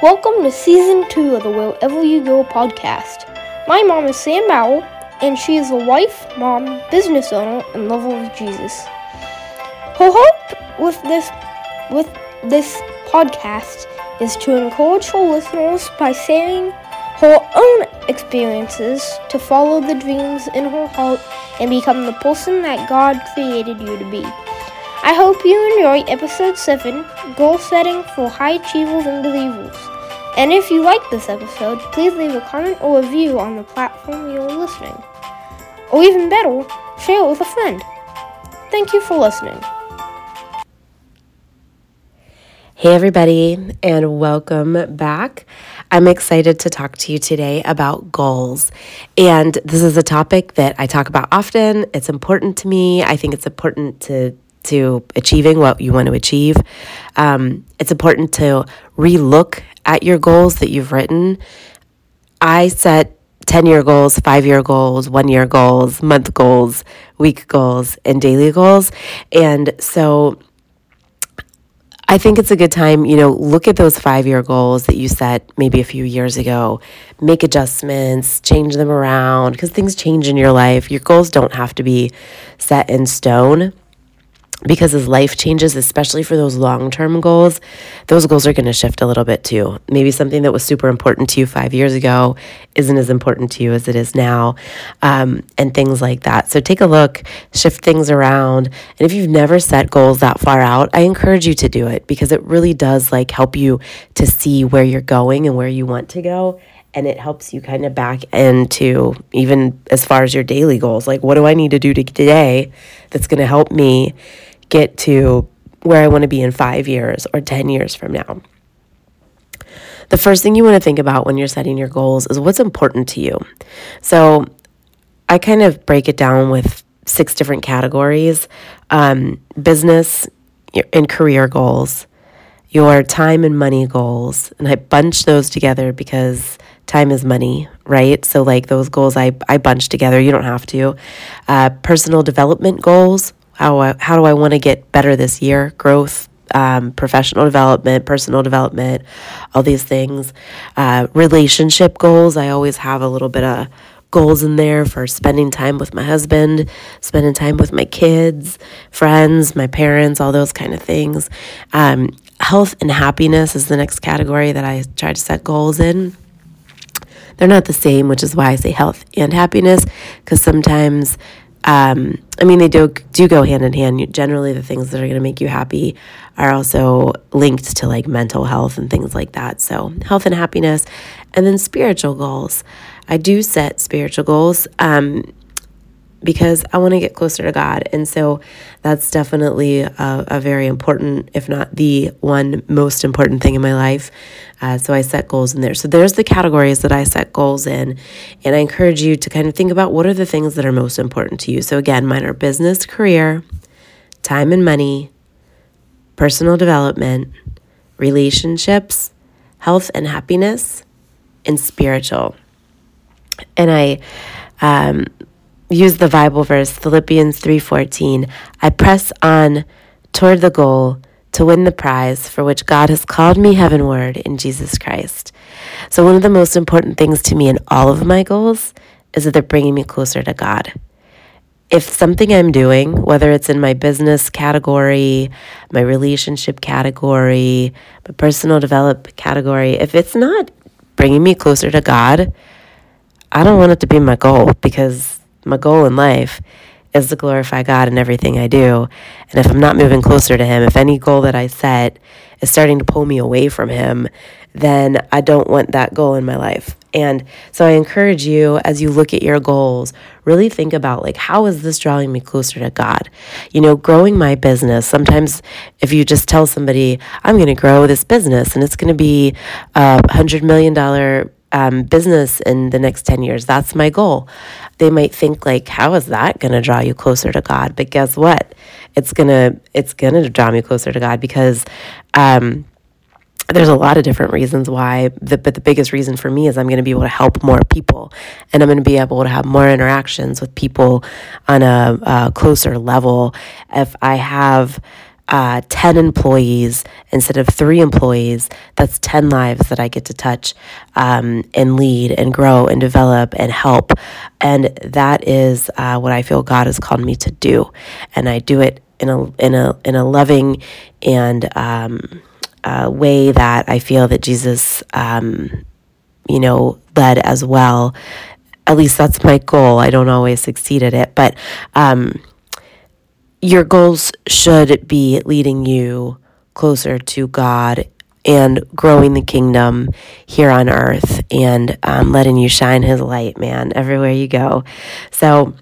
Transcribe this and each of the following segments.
Welcome to season two of the Wherever You Go podcast. My mom is Sam Bauer, and she is a wife, mom, business owner, and lover of Jesus. Her hope with this with this podcast is to encourage her listeners by sharing her own experiences to follow the dreams in her heart and become the person that God created you to be. I hope you enjoy episode 7 Goal Setting for High Achievers and Believers. And if you like this episode, please leave a comment or a review on the platform you're listening. Or even better, share it with a friend. Thank you for listening. Hey, everybody, and welcome back. I'm excited to talk to you today about goals. And this is a topic that I talk about often. It's important to me. I think it's important to to achieving what you want to achieve. Um, it's important to relook at your goals that you've written. I set 10 year goals, five year goals, one year goals, month goals, week goals, and daily goals. And so I think it's a good time, you know, look at those five year goals that you set maybe a few years ago, make adjustments, change them around because things change in your life. Your goals don't have to be set in stone because as life changes, especially for those long term goals, those goals are going to shift a little bit too. Maybe something that was super important to you five years ago isn't as important to you as it is now, um, and things like that. So take a look, shift things around. And if you've never set goals that far out, I encourage you to do it because it really does like help you to see where you're going and where you want to go and it helps you kind of back into even as far as your daily goals like what do i need to do today that's going to help me get to where I want to be in five years or 10 years from now. The first thing you want to think about when you're setting your goals is what's important to you. So I kind of break it down with six different categories um, business and career goals, your time and money goals. And I bunch those together because time is money, right? So, like those goals I, I bunch together, you don't have to. Uh, personal development goals, how, I, how do I want to get better this year? Growth, um, professional development, personal development, all these things. Uh, relationship goals. I always have a little bit of goals in there for spending time with my husband, spending time with my kids, friends, my parents, all those kind of things. Um, health and happiness is the next category that I try to set goals in. They're not the same, which is why I say health and happiness, because sometimes um, I mean, they do do go hand in hand. Generally, the things that are going to make you happy are also linked to like mental health and things like that. So, health and happiness, and then spiritual goals. I do set spiritual goals. Um, because I want to get closer to God. And so that's definitely a, a, very important, if not the one most important thing in my life. Uh, so I set goals in there. So there's the categories that I set goals in. And I encourage you to kind of think about what are the things that are most important to you. So again, mine are business, career, time and money, personal development, relationships, health and happiness, and spiritual. And I, um, use the Bible verse Philippians 3:14. I press on toward the goal to win the prize for which God has called me heavenward in Jesus Christ. So one of the most important things to me in all of my goals is that they're bringing me closer to God. If something I'm doing, whether it's in my business category, my relationship category, my personal development category, if it's not bringing me closer to God, I don't want it to be my goal because my goal in life is to glorify God in everything I do. And if I'm not moving closer to Him, if any goal that I set is starting to pull me away from Him, then I don't want that goal in my life. And so I encourage you as you look at your goals, really think about like, how is this drawing me closer to God? You know, growing my business. Sometimes if you just tell somebody, I'm going to grow this business and it's going to be a hundred million dollar um, business in the next 10 years. That's my goal. They might think like, how is that going to draw you closer to God? But guess what? It's going to, it's going to draw me closer to God because, um, there's a lot of different reasons why, but the biggest reason for me is I'm going to be able to help more people and I'm going to be able to have more interactions with people on a, a closer level. If I have uh, 10 employees instead of three employees, that's 10 lives that I get to touch um, and lead and grow and develop and help. And that is uh, what I feel God has called me to do. And I do it in a, in a, in a loving and um, uh, way that I feel that Jesus, um, you know, led as well. At least that's my goal. I don't always succeed at it, but um, your goals should be leading you closer to God and growing the kingdom here on earth and um, letting you shine His light, man, everywhere you go. So,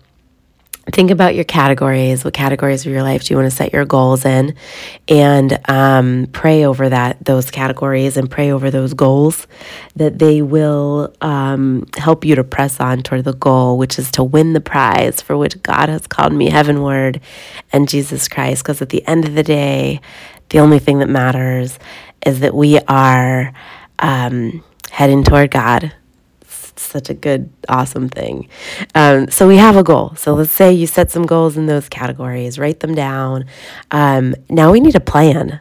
think about your categories. What categories of your life do you want to set your goals in? And um, pray over that those categories and pray over those goals that they will um, help you to press on toward the goal, which is to win the prize for which God has called me heavenward and Jesus Christ. Because at the end of the day, the only thing that matters is that we are um, heading toward God such a good, awesome thing. Um, so we have a goal. So let's say you set some goals in those categories, write them down. Um, now we need a plan.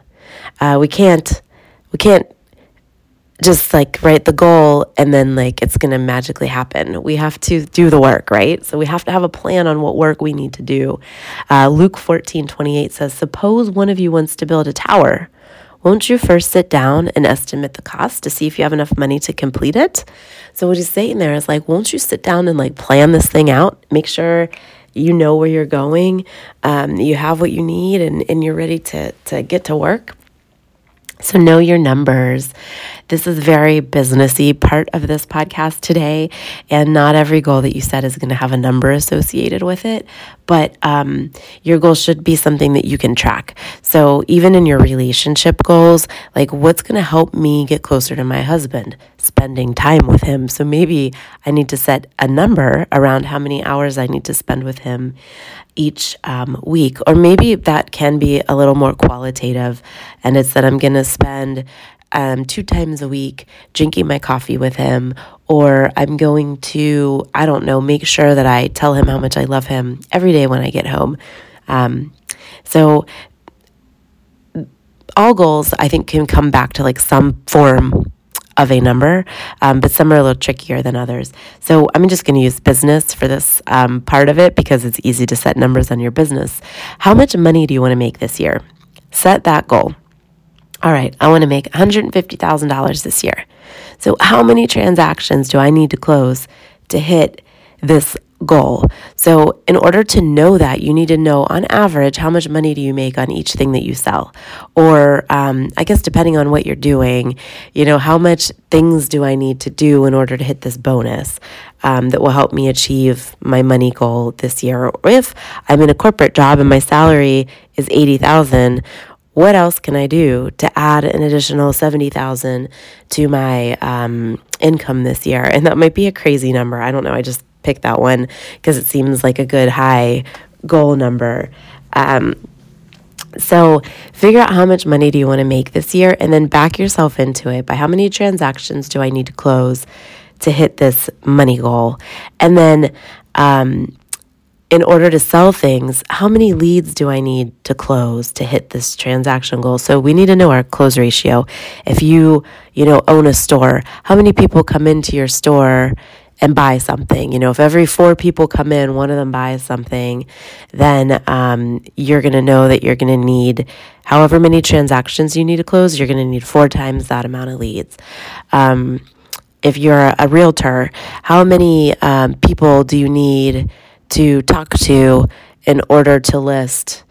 Uh, we can't, we can't just like write the goal and then like it's going to magically happen. We have to do the work, right? So we have to have a plan on what work we need to do. Uh, Luke 14, 28 says, Suppose one of you wants to build a tower. Won't you first sit down and estimate the cost to see if you have enough money to complete it? So what he's saying there is like, won't you sit down and like plan this thing out? Make sure you know where you're going, um, you have what you need, and, and you're ready to to get to work. So know your numbers. This is very businessy part of this podcast today, and not every goal that you set is going to have a number associated with it. But um, your goal should be something that you can track. So even in your relationship goals, like what's going to help me get closer to my husband? Spending time with him. So maybe I need to set a number around how many hours I need to spend with him each um, week. Or maybe that can be a little more qualitative, and it's that I'm going to spend um, two times a week drinking my coffee with him, or I'm going to, I don't know, make sure that I tell him how much I love him every day when I get home. Um, so, all goals, I think, can come back to like some form of a number, um, but some are a little trickier than others. So I'm just going to use business for this um, part of it because it's easy to set numbers on your business. How much money do you want to make this year? Set that goal. All right, I want to make $150,000 this year. So, how many transactions do I need to close to hit this goal. So, in order to know that, you need to know on average how much money do you make on each thing that you sell. Or, um, I guess, depending on what you're doing, you know, how much things do I need to do in order to hit this bonus um, that will help me achieve my money goal this year. Or if I'm in a corporate job and my salary is 80,000, what else can I do to add an additional 70,000 to my um, income this year? And that might be a crazy number. I don't know. I just pick that one because it seems like a good high goal number. Um, so figure out how much money do you want to make this year and then back yourself into it by how many transactions do I need to close to hit this money goal? And then um, in order to sell things, how many leads do I need to close to hit this transaction goal? So we need to know our close ratio. If you, you know, own a store, how many people come into your store and buy something. You know, if every four people come in, one of them buys something, then um, you're going to know that you're going to need however many transactions you need to close, you're going to need four times that amount of leads. Um, if you're a realtor, how many um, people do you need to talk to in order to list?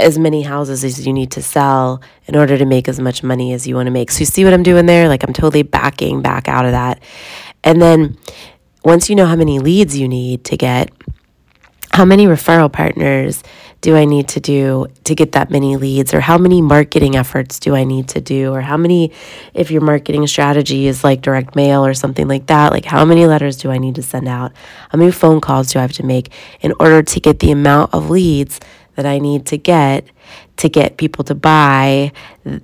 As many houses as you need to sell in order to make as much money as you want to make. So you see what I'm doing there? Like I'm totally backing back out of that. And then once you know how many leads you need to get, how many referral partners do I need to do to get that many leads? Or how many marketing efforts do I need to do? Or how many, if your marketing strategy is like direct mail or something like that, like how many letters do I need to send out? How many phone calls do I have to make in order to get the amount of leads that I need to get to get people to buy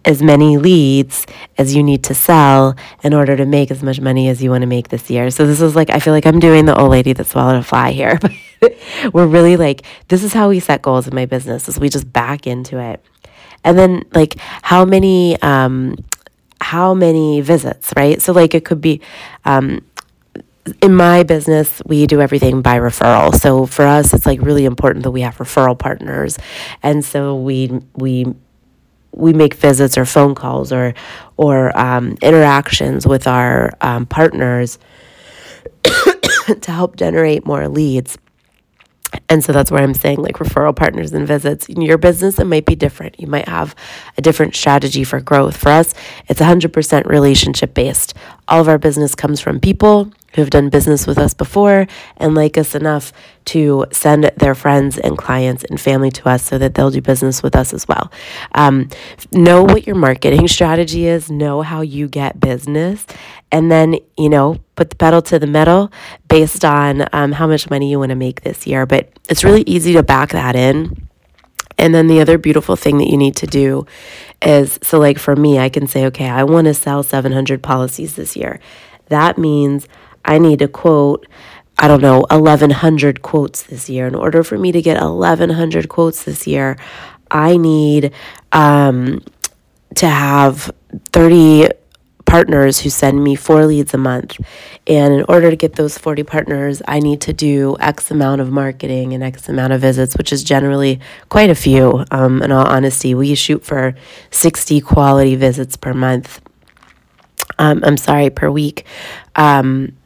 as many leads as you need to sell in order to make as much money as you want to make this year. So this is like I feel like I'm doing the old lady that swallowed a fly here. We're really like this is how we set goals in my business is we just back into it. And then like how many um how many visits, right? So like it could be um in my business, we do everything by referral. So for us, it's like really important that we have referral partners, and so we we we make visits or phone calls or or um, interactions with our um, partners to help generate more leads. And so that's where I'm saying like referral partners and visits. In your business, it might be different. You might have a different strategy for growth. For us, it's 100% relationship based. All of our business comes from people who have done business with us before and like us enough to send their friends and clients and family to us so that they'll do business with us as well. Um, know what your marketing strategy is, know how you get business, and then, you know, put the pedal to the metal based on um, how much money you want to make this year. But it's really easy to back that in. And then the other beautiful thing that you need to do is so, like for me, I can say, okay, I want to sell 700 policies this year. That means I need to quote, I don't know, 1,100 quotes this year. In order for me to get 1,100 quotes this year, I need um, to have 30 partners who send me four leads a month. And in order to get those 40 partners, I need to do X amount of marketing and X amount of visits, which is generally quite a few. Um, in all honesty, we shoot for 60 quality visits per month. Um, I'm sorry, per week. Um,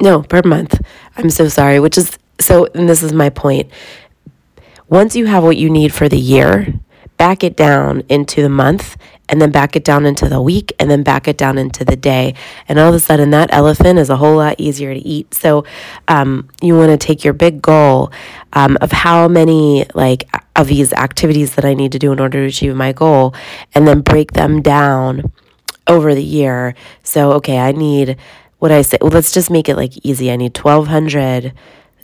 no, per month. I'm so sorry, which is so, and this is my point. Once you have what you need for the year, back it down into the month and then back it down into the week and then back it down into the day. And all of a sudden, that elephant is a whole lot easier to eat. So, um, you want to take your big goal um, of how many, like, of these activities that I need to do in order to achieve my goal and then break them down over the year. So, okay, I need what I say, well, let's just make it like easy. I need 1,200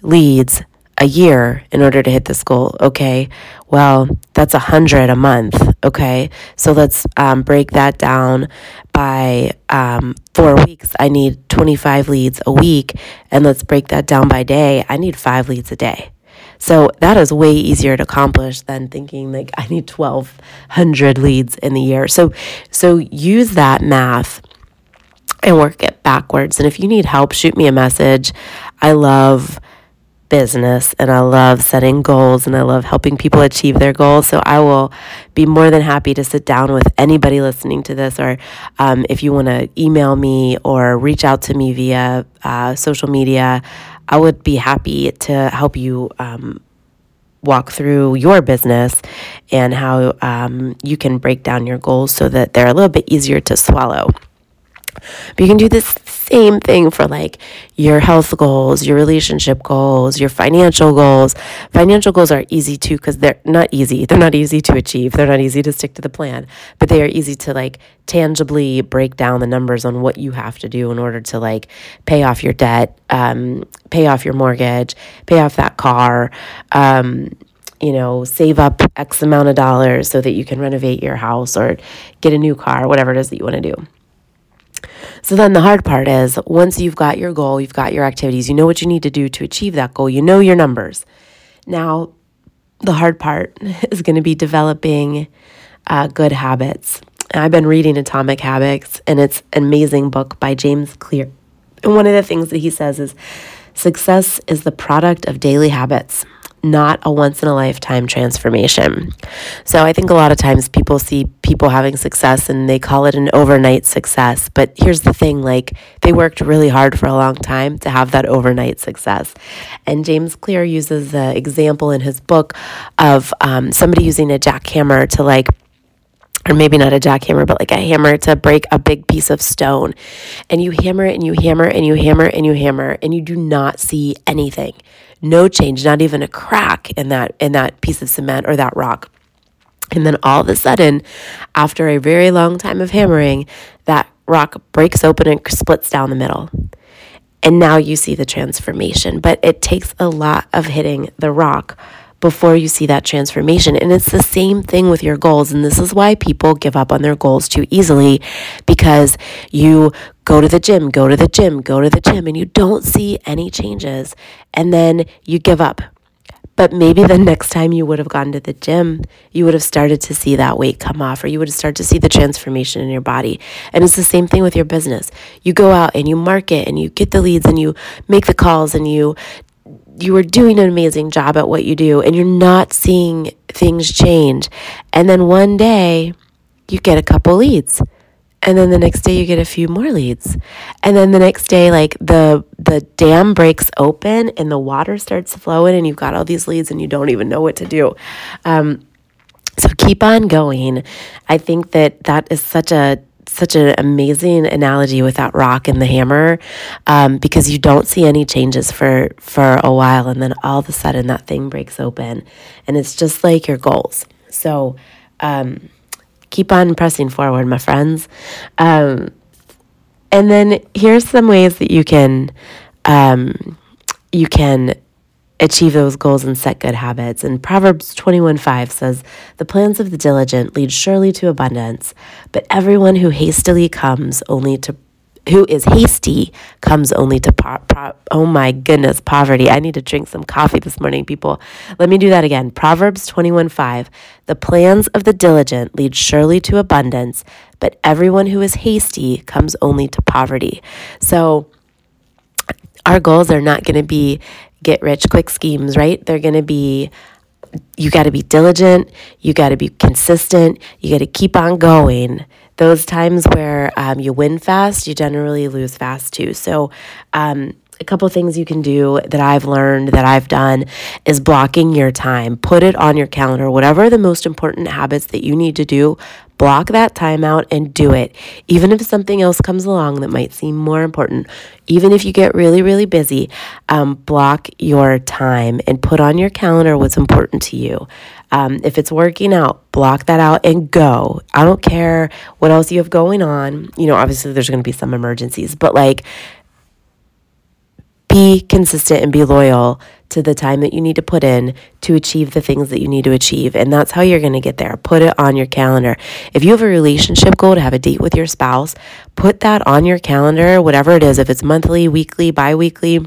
leads a year in order to hit this goal. Okay. Well, that's a hundred a month. Okay. So let's um, break that down by um, four weeks. I need 25 leads a week. And let's break that down by day. I need five leads a day. So that is way easier to accomplish than thinking like I need 1200 leads in the year. So so use that math and work it backwards. And if you need help, shoot me a message. I love business and I love setting goals and I love helping people achieve their goals. So I will be more than happy to sit down with anybody listening to this, or um, if you want to email me or reach out to me via uh, social media, I would be happy to help you. Um, walk through your business and how um, you can break down your goals so that they're a little bit easier to swallow. But you can do this same thing for like your health goals, your relationship goals, your financial goals. Financial goals are easy too because they're not easy. They're not easy to achieve. They're not easy to stick to the plan, but they are easy to like tangibly break down the numbers on what you have to do in order to like pay off your debt, um, pay off your mortgage, pay off that car. Um, you know, save up X amount of dollars so that you can renovate your house or get a new car, whatever it is that you want to do. So then the hard part is once you've got your goal, you've got your activities, you know what you need to do to achieve that goal, you know your numbers. Now, the hard part is going to be developing uh, good habits. I've been reading Atomic Habits, and it's an amazing book by James Clear. And one of the things that he says is success is the product of daily habits not a once in a lifetime transformation. So I think a lot of times people see people having success and they call it an overnight success. But here's the thing like they worked really hard for a long time to have that overnight success. And James Clear uses the example in his book of um, somebody using a jackhammer to like or maybe not a jackhammer, but like a hammer to break a big piece of stone. And you hammer it and you hammer and you hammer and you hammer and you do not see anything no change, not even a crack in that in that piece of cement or that rock. And then all of a sudden, after a very long time of hammering, that rock breaks open and splits down the middle. And now you see the transformation. But it takes a lot of hitting the rock before you see that transformation. And it's the same thing with your goals. And this is why people give up on their goals too easily because you go to the gym, go to the gym, go to the gym, and you don't see any changes. And then you give up But maybe the next time you would have gone to the gym, you would have started to see that weight come off, or you would have started to see the transformation in your body. And it's the same thing with your business. You go out and you market and you get the leads and you make the calls and you you are doing an amazing job at what you do and you're not seeing things change. And then one day you get a couple leads. And then the next day you get a few more leads. And then the next day like the the dam breaks open and the water starts flowing and you've got all these leads and you don't even know what to do. Um, so keep on going. I think that that is such a such an amazing analogy with that rock and the hammer um, because you don't see any changes for for a while and then all of a sudden that thing breaks open and it's just like your goals so um, keep on pressing forward, my friends. Um, and then here's some ways that you can um, you can achieve those goals and set good habits. And Proverbs 21 5 says, The plans of the diligent lead surely to abundance, but everyone who hastily comes only to who is hasty comes only to po- po- oh my goodness poverty. I need to drink some coffee this morning people. Let me do that again. Proverbs 21 5 the plans of the diligent lead surely to abundance but everyone who is hasty comes only to poverty. So our goals are not going to be get rich quick schemes right they're going to be you got to be diligent you got to be consistent you got to keep on going those times where um, you win fast, you generally lose fast too. So, um, a couple things you can do that I've learned that I've done is blocking your time. Put it on your calendar. Whatever the most important habits that you need to do, block that time out and do it. Even if something else comes along that might seem more important, even if you get really, really busy, um, block your time and put on your calendar what's important to you. Um, if it's working out, block that out and go. I don't care what else you have going on. You know, obviously there's going to be some emergencies, but like be consistent and be loyal to the time that you need to put in to achieve the things that you need to achieve. And that's how you're going to get there. Put it on your calendar. If you have a relationship goal to have a date with your spouse, put that on your calendar, whatever it is, if it's monthly, weekly, bi weekly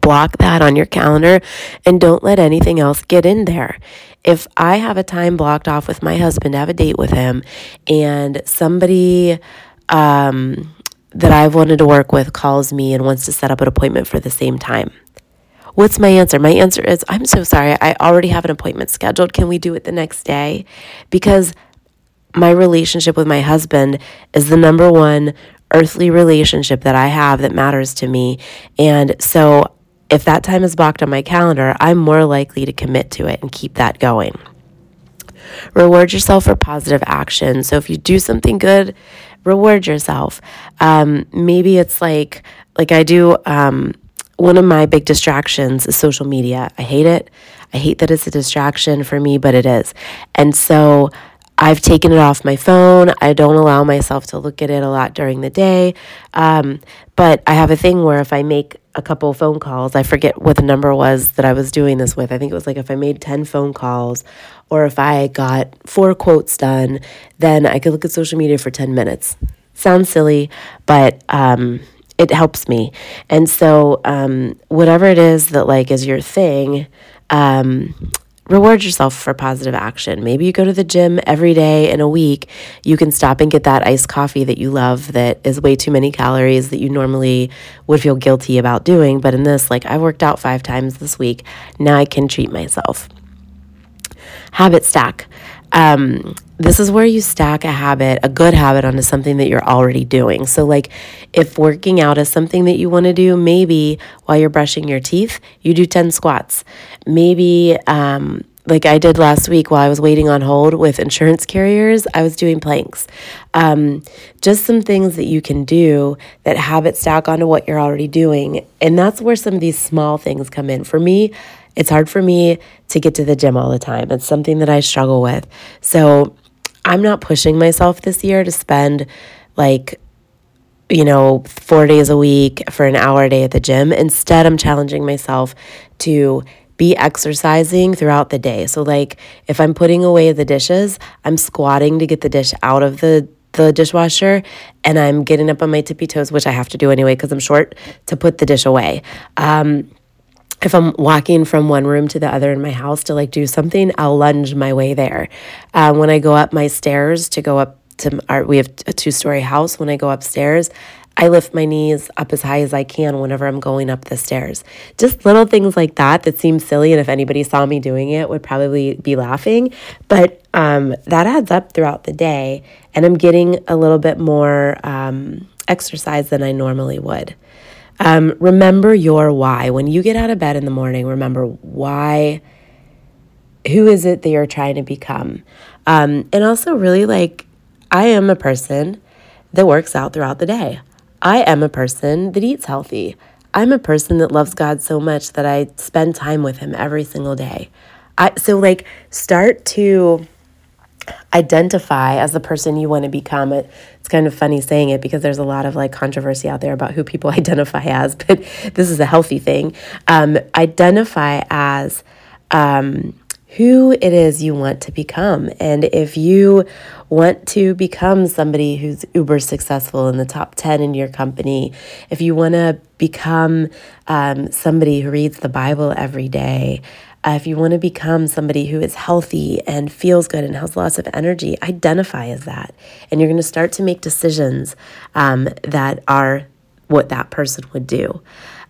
block that on your calendar and don't let anything else get in there. If I have a time blocked off with my husband to have a date with him and somebody um, that I've wanted to work with calls me and wants to set up an appointment for the same time, what's my answer? My answer is I'm so sorry. I already have an appointment scheduled. Can we do it the next day? Because my relationship with my husband is the number one earthly relationship that I have that matters to me. And so if that time is blocked on my calendar, I'm more likely to commit to it and keep that going. Reward yourself for positive action. So if you do something good, reward yourself. Um, maybe it's like like I do. Um, one of my big distractions is social media. I hate it. I hate that it's a distraction for me, but it is. And so I've taken it off my phone. I don't allow myself to look at it a lot during the day. Um, but I have a thing where if I make a couple phone calls, I forget what the number was that I was doing this with. I think it was like if I made 10 phone calls or if I got four quotes done, then I could look at social media for 10 minutes. Sounds silly, but um, it helps me. And so, um, whatever it is that like is your thing, um, reward yourself for positive action. Maybe you go to the gym every day in a week. You can stop and get that iced coffee that you love that is way too many calories that you normally would feel guilty about doing. But in this, like I worked out five times this week. Now I can treat myself. Habit stack. Um, this is where you stack a habit, a good habit, onto something that you're already doing. So, like if working out is something that you want to do, maybe while you're brushing your teeth, you do 10 squats. Maybe, um, like I did last week while I was waiting on hold with insurance carriers, I was doing planks. Um, just some things that you can do that habit stack onto what you're already doing. And that's where some of these small things come in. For me, it's hard for me to get to the gym all the time. It's something that I struggle with. So I'm not pushing myself this year to spend like, you know, four days a week for an hour a day at the gym. Instead, I'm challenging myself to be exercising throughout the day. So, like, if I'm putting away the dishes, I'm squatting to get the dish out of the the dishwasher and I'm getting up on my tippy toes, which I have to do anyway because I'm short, to put the dish away. Um, if I'm walking from one room to the other in my house to like do something, I'll lunge my way there. Uh, when I go up my stairs to go up to our, we have a two story house. When I go upstairs, I lift my knees up as high as I can whenever I'm going up the stairs. Just little things like that that seem silly. And if anybody saw me doing it, would probably be laughing. But um, that adds up throughout the day. And I'm getting a little bit more um, exercise than I normally would. Um, remember your why. When you get out of bed in the morning, remember why. Who is it that you're trying to become? Um, and also, really, like, I am a person that works out throughout the day. I am a person that eats healthy. I'm a person that loves God so much that I spend time with Him every single day. I, so, like, start to identify as the person you want to become. It, it's kind of funny saying it because there's a lot of like controversy out there about who people identify as, but this is a healthy thing. Um, identify as um, who it is you want to become. And if you want to become somebody who's uber successful in the top 10 in your company, if you want to become um, somebody who reads the Bible every day, uh, if you want to become somebody who is healthy and feels good and has lots of energy, identify as that. And you're going to start to make decisions um, that are what that person would do.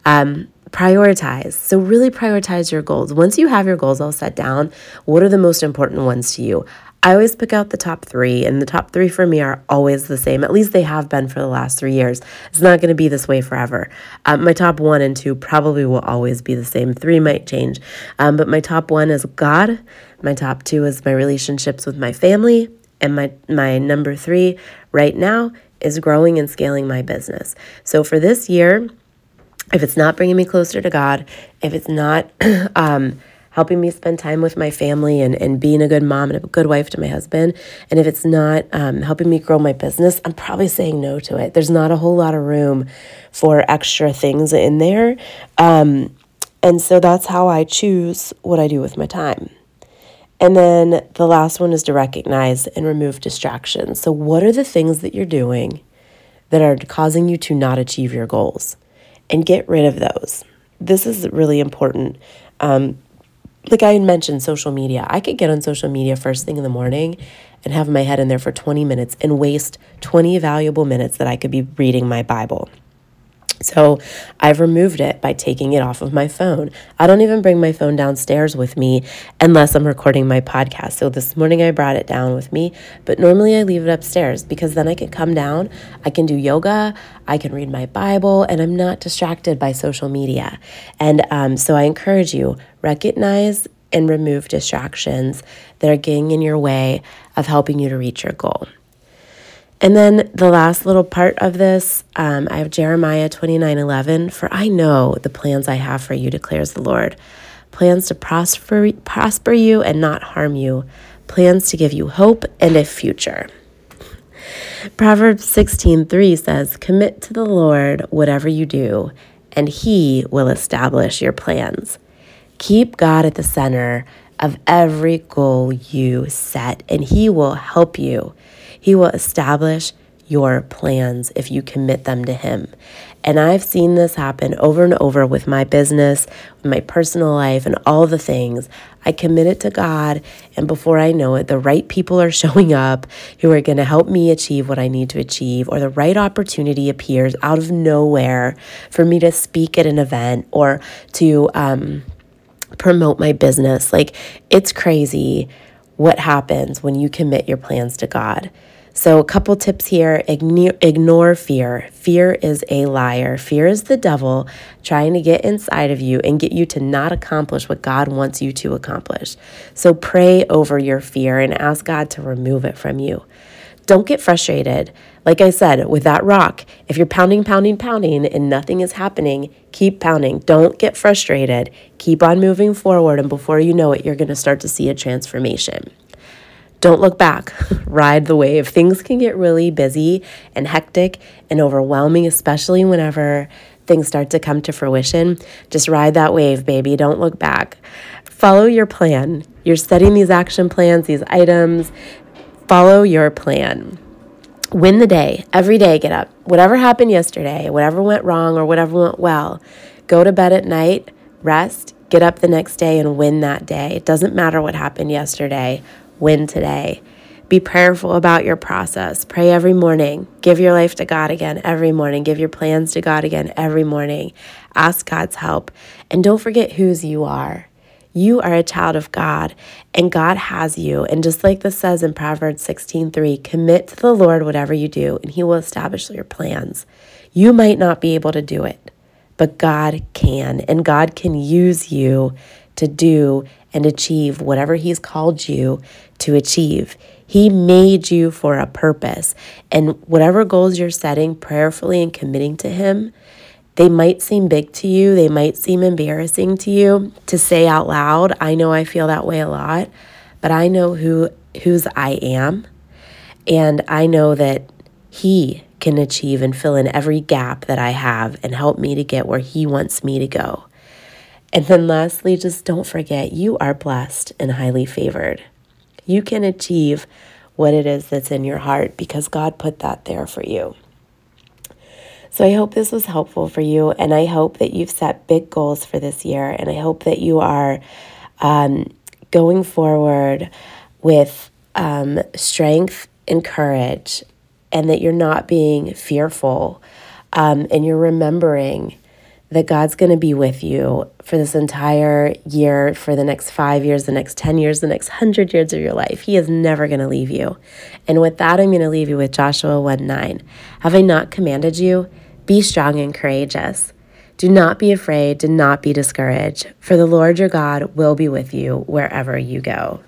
Um, prioritize. So, really prioritize your goals. Once you have your goals all set down, what are the most important ones to you? I always pick out the top three, and the top three for me are always the same. At least they have been for the last three years. It's not going to be this way forever. Um, my top one and two probably will always be the same. Three might change, um, but my top one is God. My top two is my relationships with my family, and my my number three right now is growing and scaling my business. So for this year, if it's not bringing me closer to God, if it's not um, helping me spend time with my family and, and being a good mom and a good wife to my husband, and if it's not um, helping me grow my business, I'm probably saying no to it. There's not a whole lot of room for extra things in there. Um, and so that's how I choose what I do with my time. And then the last one is to recognize and remove distractions. So, what are the things that you're doing that are causing you to not achieve your goals? and get rid of those. This is really important. Um, like I had mentioned, social media. I could get on social media first thing in the morning and have my head in there for 20 minutes and waste 20 valuable minutes that I could be reading my Bible. So I've removed it by taking it off of my phone. I don't even bring my phone downstairs with me unless I'm recording my podcast. So this morning I brought it down with me, but normally I leave it upstairs because then I can come down, I can do yoga, I can read my Bible, and I'm not distracted by social media. And um, so I encourage you recognize and remove distractions that are getting in your way of helping you to reach your goal. And then the last little part of this, um, I have Jeremiah 29 11. For I know the plans I have for you, declares the Lord plans to prosper, prosper you and not harm you, plans to give you hope and a future. Proverbs 16:3 says, "Commit to the Lord whatever you do, and he will establish your plans." Keep God at the center of every goal you set, and he will help you he will establish your plans if you commit them to Him. And I've seen this happen over and over with my business, with my personal life, and all the things. I commit it to God, and before I know it, the right people are showing up who are going to help me achieve what I need to achieve, or the right opportunity appears out of nowhere for me to speak at an event or to um, promote my business. Like, it's crazy what happens when you commit your plans to God. So, a couple tips here ignore, fear. Fear is a liar. Fear is the devil trying to get inside of you and get you to not accomplish what God wants you to accomplish. So, pray over your fear and ask God to remove it from you. Don't get frustrated. Like I said, with that rock, if you're pounding, pounding, pounding and nothing is happening, keep pounding. Don't get frustrated. Keep on moving forward, and before you know it, you're going to start to see a transformation. Don't look back. Ride the wave. Things can get really busy and hectic and overwhelming, especially whenever things start to come to fruition. Just ride that wave, baby. Don't look back. Follow your plan. You're setting these action plans, these items. Follow your plan. Win the day. Every day, get up. Whatever happened yesterday, whatever went wrong or whatever went well, go to bed at night rest, get up the next day and win that day. It doesn't matter what happened yesterday, win today. Be prayerful about your process. Pray every morning. Give your life to God again every morning. Give your plans to God again every morning. Ask God's help. And don't forget whose you are. You are a child of God, and God has you. And just like this says in Proverbs 16:3, commit to the Lord whatever you do, and he will establish your plans. You might not be able to do it, but God can, and God can use you to do and achieve whatever He's called you to achieve. He made you for a purpose. And whatever goals you're setting prayerfully and committing to Him, they might seem big to you, they might seem embarrassing to you to say out loud. I know I feel that way a lot, but I know who whose I am, and I know that He can achieve and fill in every gap that I have and help me to get where He wants me to go. And then lastly, just don't forget you are blessed and highly favored. You can achieve what it is that's in your heart because God put that there for you. So I hope this was helpful for you, and I hope that you've set big goals for this year, and I hope that you are um, going forward with um, strength and courage, and that you're not being fearful, um, and you're remembering that God's going to be with you for this entire year, for the next five years, the next 10 years, the next 100 years of your life. He is never going to leave you. And with that, I'm going to leave you with Joshua 1 9. Have I not commanded you? Be strong and courageous. Do not be afraid, do not be discouraged, for the Lord your God will be with you wherever you go.